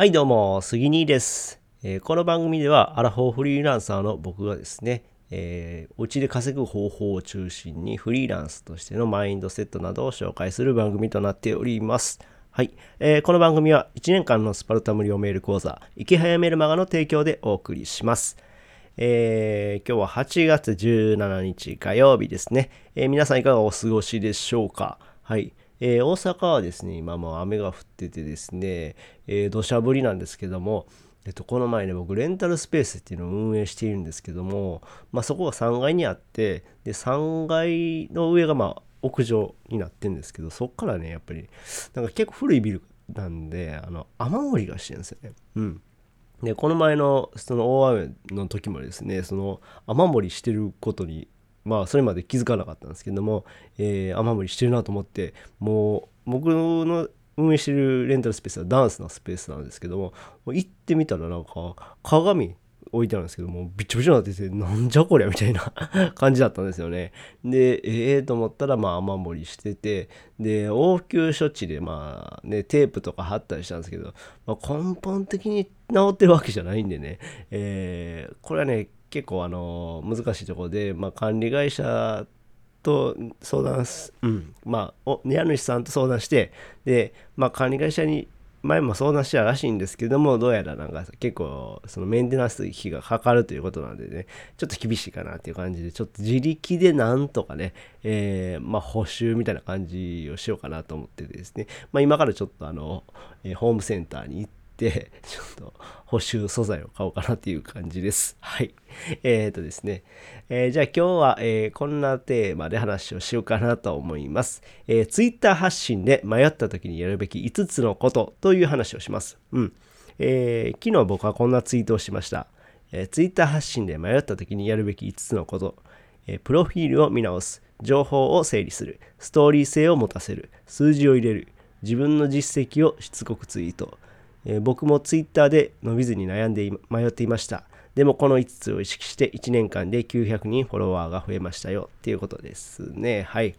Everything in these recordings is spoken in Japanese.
はいどうも、杉兄です、えーこの番組ではアラフォーフリーランサーの僕がですね、えーお家で稼ぐ方法を中心にフリーランスとしてのマインドセットなどを紹介する番組となっております。はい、えーこの番組は1年間のスパルタ無料メール講座、池早メルマガの提供でお送りします。えー今日は8月17日火曜日ですね、え皆さんいかがお過ごしでしょうか？はい。えー大阪はですね、今もう雨が降っててですね、えー土砂降りなんですけども、えっと、この前ね、僕、レンタルスペースっていうのを運営しているんですけども、まあ、そこが3階にあって、で、3階の上がまあ、屋上になってるんですけど、そっからね、やっぱり、なんか結構古いビルなんで、あの、雨漏りがしてるんですよね。うん。でこの前のその大雨の時もですねその雨漏りしてることにまあそれまで気づかなかったんですけども、えー雨漏りしてるなと思ってもう僕の運営してるレンタルスペースはダンスのスペースなんですけども行ってみたらなんか鏡置いてあるんですけどもびちょびちょになっててなんじゃこりゃみたいな 感じだったんですよね。でええー、と思ったらまあ雨漏りしててで応急処置でまあねテープとか貼ったりしたんですけど、まあ、根本的に治ってるわけじゃないんでね、えーこれはね結構あの難しいところで、まあ、管理会社と相談す、うん、まあ、お家主さんと相談して、で、まあ、管理会社に前も相談したらしいんですけども、どうやらなんか結構、そのメンテナンス費がかかるということなんでね、ちょっと厳しいかなっていう感じで、ちょっと自力でなんとかね、えーまあ、補修みたいな感じをしようかなと思っててですね、まあ、今からちょっとあの、えーホームセンターに行って、で ちょっと補修素材を買おうかなっていう感じです。はい。えー、とですね。えーじゃあ今日は、えーこんなテーマで話をしようかなと思います。え、Twitter 発信で迷った時にやるべき5つのことという話をします。うん。え昨日僕はこんなツイートをしました。え、Twitter 発信で迷った時にやるべき5つのこと。えプロフィールを見直す。情報を整理する。ストーリー性を持たせる。数字を入れる。自分の実績をしつこくツイート。えー僕もツイッターで伸びずに悩んで迷っていました。でもこの5つを意識して1年間で900人フォロワーが増えましたよっていうことですね。はい。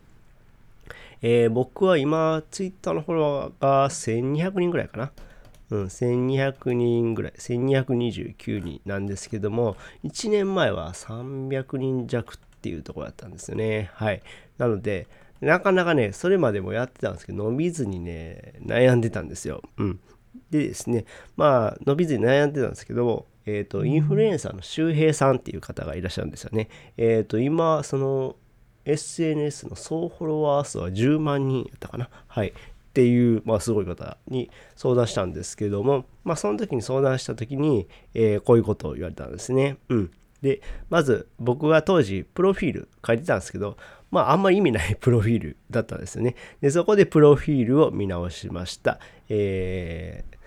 えー僕は今ツイッターのフォロワーが1200人ぐらいかな。うん、1200人ぐらい、1229人なんですけども、1年前は300人弱っていうところだったんですよね。はい。なので、なかなかね、それまでもやってたんですけど、伸びずにね、悩んでたんですよ。うん。でですね、まあ、伸びずに悩んでたんですけど、えっ、と、インフルエンサーの周平さんっていう方がいらっしゃるんですよね。えっ、と、今、その、SNS の総フォロワー数は10万人やったかな。はい。っていう、まあ、すごい方に相談したんですけども、まあ、その時に相談した時に、えーこういうことを言われたんですね。うん。で、まず僕は当時、プロフィール書いてたんですけど、まあ、あんまり意味ないプロフィールだったんですよね。で、そこでプロフィールを見直しました。えー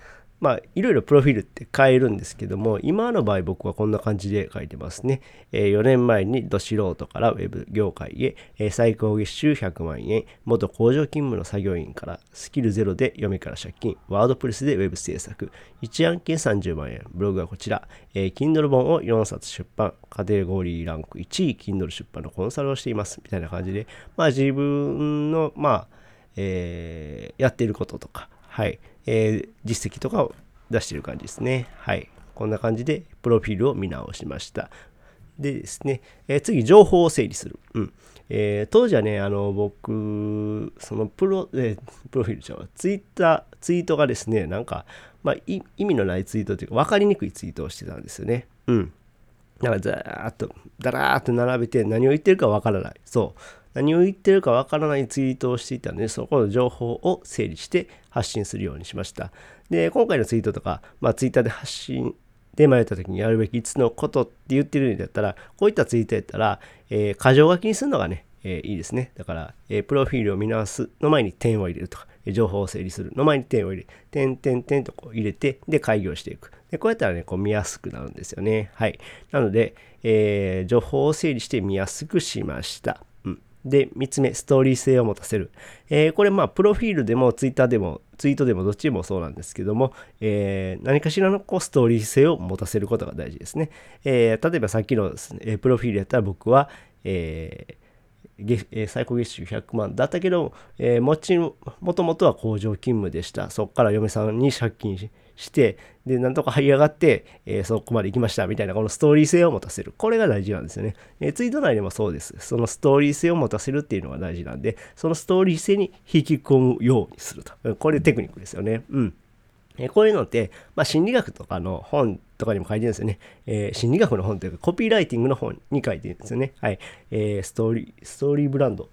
まあ、いろいろプロフィールって変えるんですけども、今の場合僕はこんな感じで書いてますね。え4年前にど素人からウェブ業界へ、えー最高月収100万円、元工場勤務の作業員からスキルゼロで嫁から借金、ワードプレスでウェブ制作、一案件30万円、ブログはこちら、えー Kindle 本を4冊出版、カテゴリーランク1位、Kindle 出版のコンサルをしています、みたいな感じで、まあ自分の、まあ、えーやっていることとか、はい、えー実績とかを出してる感じですね。はい。こんな感じで、プロフィールを見直しました。でですね、えー次、情報を整理する。うん。えー当時はね、あの、僕、そのプロ、えープロフィールちゃうわツイッター、ツイートがですね、なんか、まあ、意味のないツイートというか、分かりにくいツイートをしてたんですよね。うん。なんかざーっと、だらーっと並べて何を言ってるかわからない。そう。何を言ってるかわからないツイートをしていたので、そこの情報を整理して発信するようにしました。で、今回のツイートとか、まあ、ツイッターで発信で迷った時にやるべき5つのことって言ってるんだったら、こういったツイートやったら、えー箇条書きにするのがね、えーいいですね。だから、えープロフィールを見直すの前に点を入れるとか、えー情報を整理するの前に点を入れ、点点点とこう入れて、で、開業していく。で、こうやったらね、こう見やすくなるんですよね。はい。なので、えー情報を整理して見やすくしました。で、3つ目、ストーリー性を持たせる。えーこれ、まあ、プロフィールでも、ツイッターでも、ツイートでも、どっちもそうなんですけども、えー何かしらのこうストーリー性を持たせることが大事ですね。えー例えばさっきのですね、えプロフィールやったら僕は、えー月え最高月収100万だったけど、えーもちもともとは工場勤務でした。そこから嫁さんに借金ししてでなんとか這い上がって、えー、そこまで行きましたみたいなこのストーリー性を持たせるこれが大事なんですよね、えー、ツイート内でもそうですそのストーリー性を持たせるっていうのが大事なんでそのストーリー性に引き込むようにするとこれテクニックですよねうんえこういうのって、まあ、心理学とかの本とかにも書いてるんですよね。えー、心理学の本というか、コピーライティングの本に書いてるんですよね。はい。えー、ストーリー、ストーリーブランド。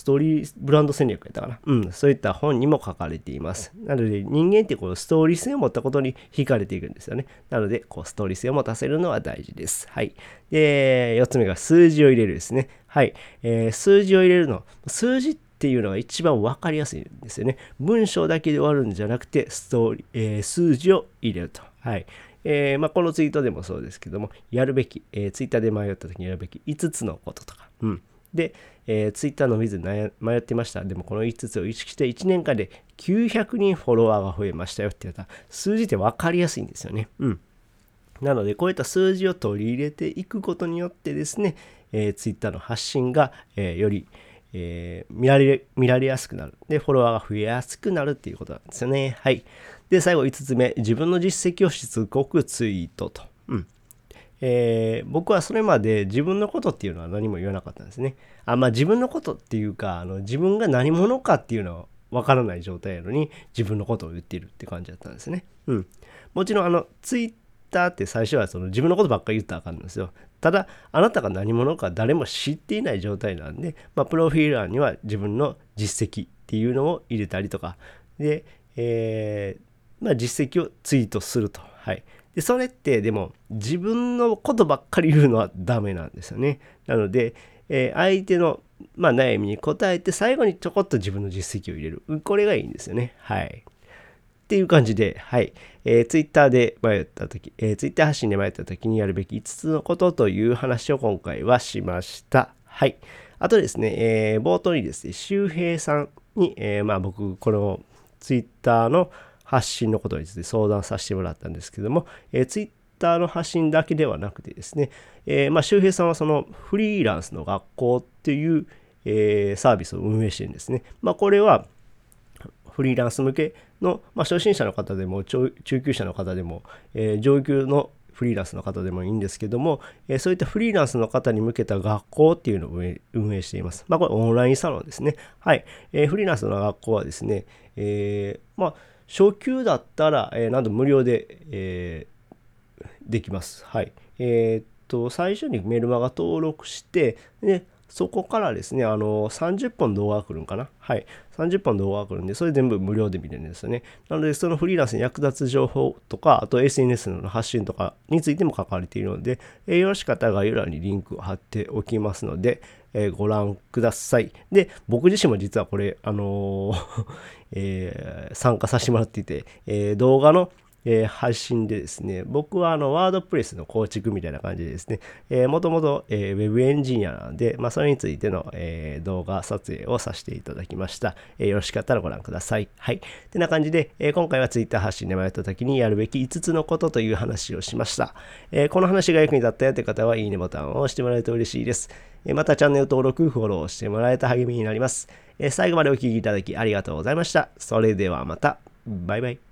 ストーリーブランド戦略やったかな。うん。そういった本にも書かれています。なので、人間ってこのストーリー性を持ったことに惹かれていくんですよね。なので、こう、ストーリー性を持たせるのは大事です。はい。で、4つ目が数字を入れるですね。はい。えー、数字を入れるの。数字ってっていうのが一番分かりやすいんですよね。文章だけで終わるんじゃなくて、ストーリー、えー、数字を入れると。はい。えー、まあ、このツイートでもそうですけども、やるべき、えー、ツイッターで迷った時にやるべき5つのこととか。うん。で、えー、ツイッターの水迷ってました。でもこの5つを意識して1年間で900人フォロワーが増えましたよって言ったら、数字って分かりやすいんですよね。うん。なので、こういった数字を取り入れていくことによってですね、えー、ツイッターの発信が、えー、より、えー、見られ、見られやすくなる。で、フォロワーが増えやすくなるっていうことなんですよね。はい。で、最後5つ目、自分の実績をしつこくツイートと。うん。えー、僕はそれまで自分のことっていうのは何も言わなかったんですね。あまあ自分のことっていうか、あの自分が何者かっていうのはわからない状態やのに自分のことを言っているって感じだったんですね。うん。もちろんあのツイッターって最初はその自分のことばっかり言ったらあかんんですよ。ただ、あなたが何者か誰も知っていない状態なんで、まあ、プロフィール欄には自分の実績っていうのを入れたりとか、で、えー、まあ、実績をツイートすると。はい。で、それってでも自分のことばっかり言うのはダメなんですよね。なので、えー、相手の、まあ、悩みに答えて最後にちょこっと自分の実績を入れる。これがいいんですよね。はい。っていう感じで、はい。えー、ツイッターで迷った時、えー、ツイッター発信で迷った時にやるべき5つのことという話を今回はしました。はい。あとですね、えー、冒頭にですね、周平さんに、えー、まあ僕、このツイッターの発信のことについて相談させてもらったんですけども、えー、ツイッターの発信だけではなくてですね、えー、まあ周平さんはそのフリーランスの学校っていう、えー、サービスを運営してるんですね。まあこれは、フリーランス向けの、まあ、初心者の方でも中級者の方でも、えー、上級のフリーランスの方でもいいんですけども、えー、そういったフリーランスの方に向けた学校っていうのを運営しています。まあ、これオンラインサロンですね。はい。えー、フリーランスの学校はですね、えー、まあ、初級だったら、えー、なんと無料で、えー、できます。はい。えー、っと、最初にメルマガ登録して、で、そこからですね、あの、30本動画が来るんかな？はい。30本動画が来るんで、それ全部無料で見れるんですよね。なので、そのフリーランスに役立つ情報とか、あと SNS の発信とかについても書かれているので、えー、よろしかったら概要欄にリンクを貼っておきますので、えー、ご覧ください。で、僕自身も実はこれ、あのー えー、参加させてもらっていて、え動画のえー、配信でですね、僕はあのワードプレスの構築みたいな感じでですね、えー、もともと、えー、ウェブエンジニアなんで、まあ、それについての、えー、動画撮影をさせていただきました、えー。よろしかったらご覧ください。はい。ってな感じで、えー、今回は Twitter 発信で迷った時にやるべき5つのことという話をしました。えー、この話が役に立ったよという方は、いいねボタンを押してもらえると嬉しいです。えー、またチャンネル登録、フォローしてもらえた励みになります。えー、最後までお聴きいただきありがとうございました。それではまた。バイバイ。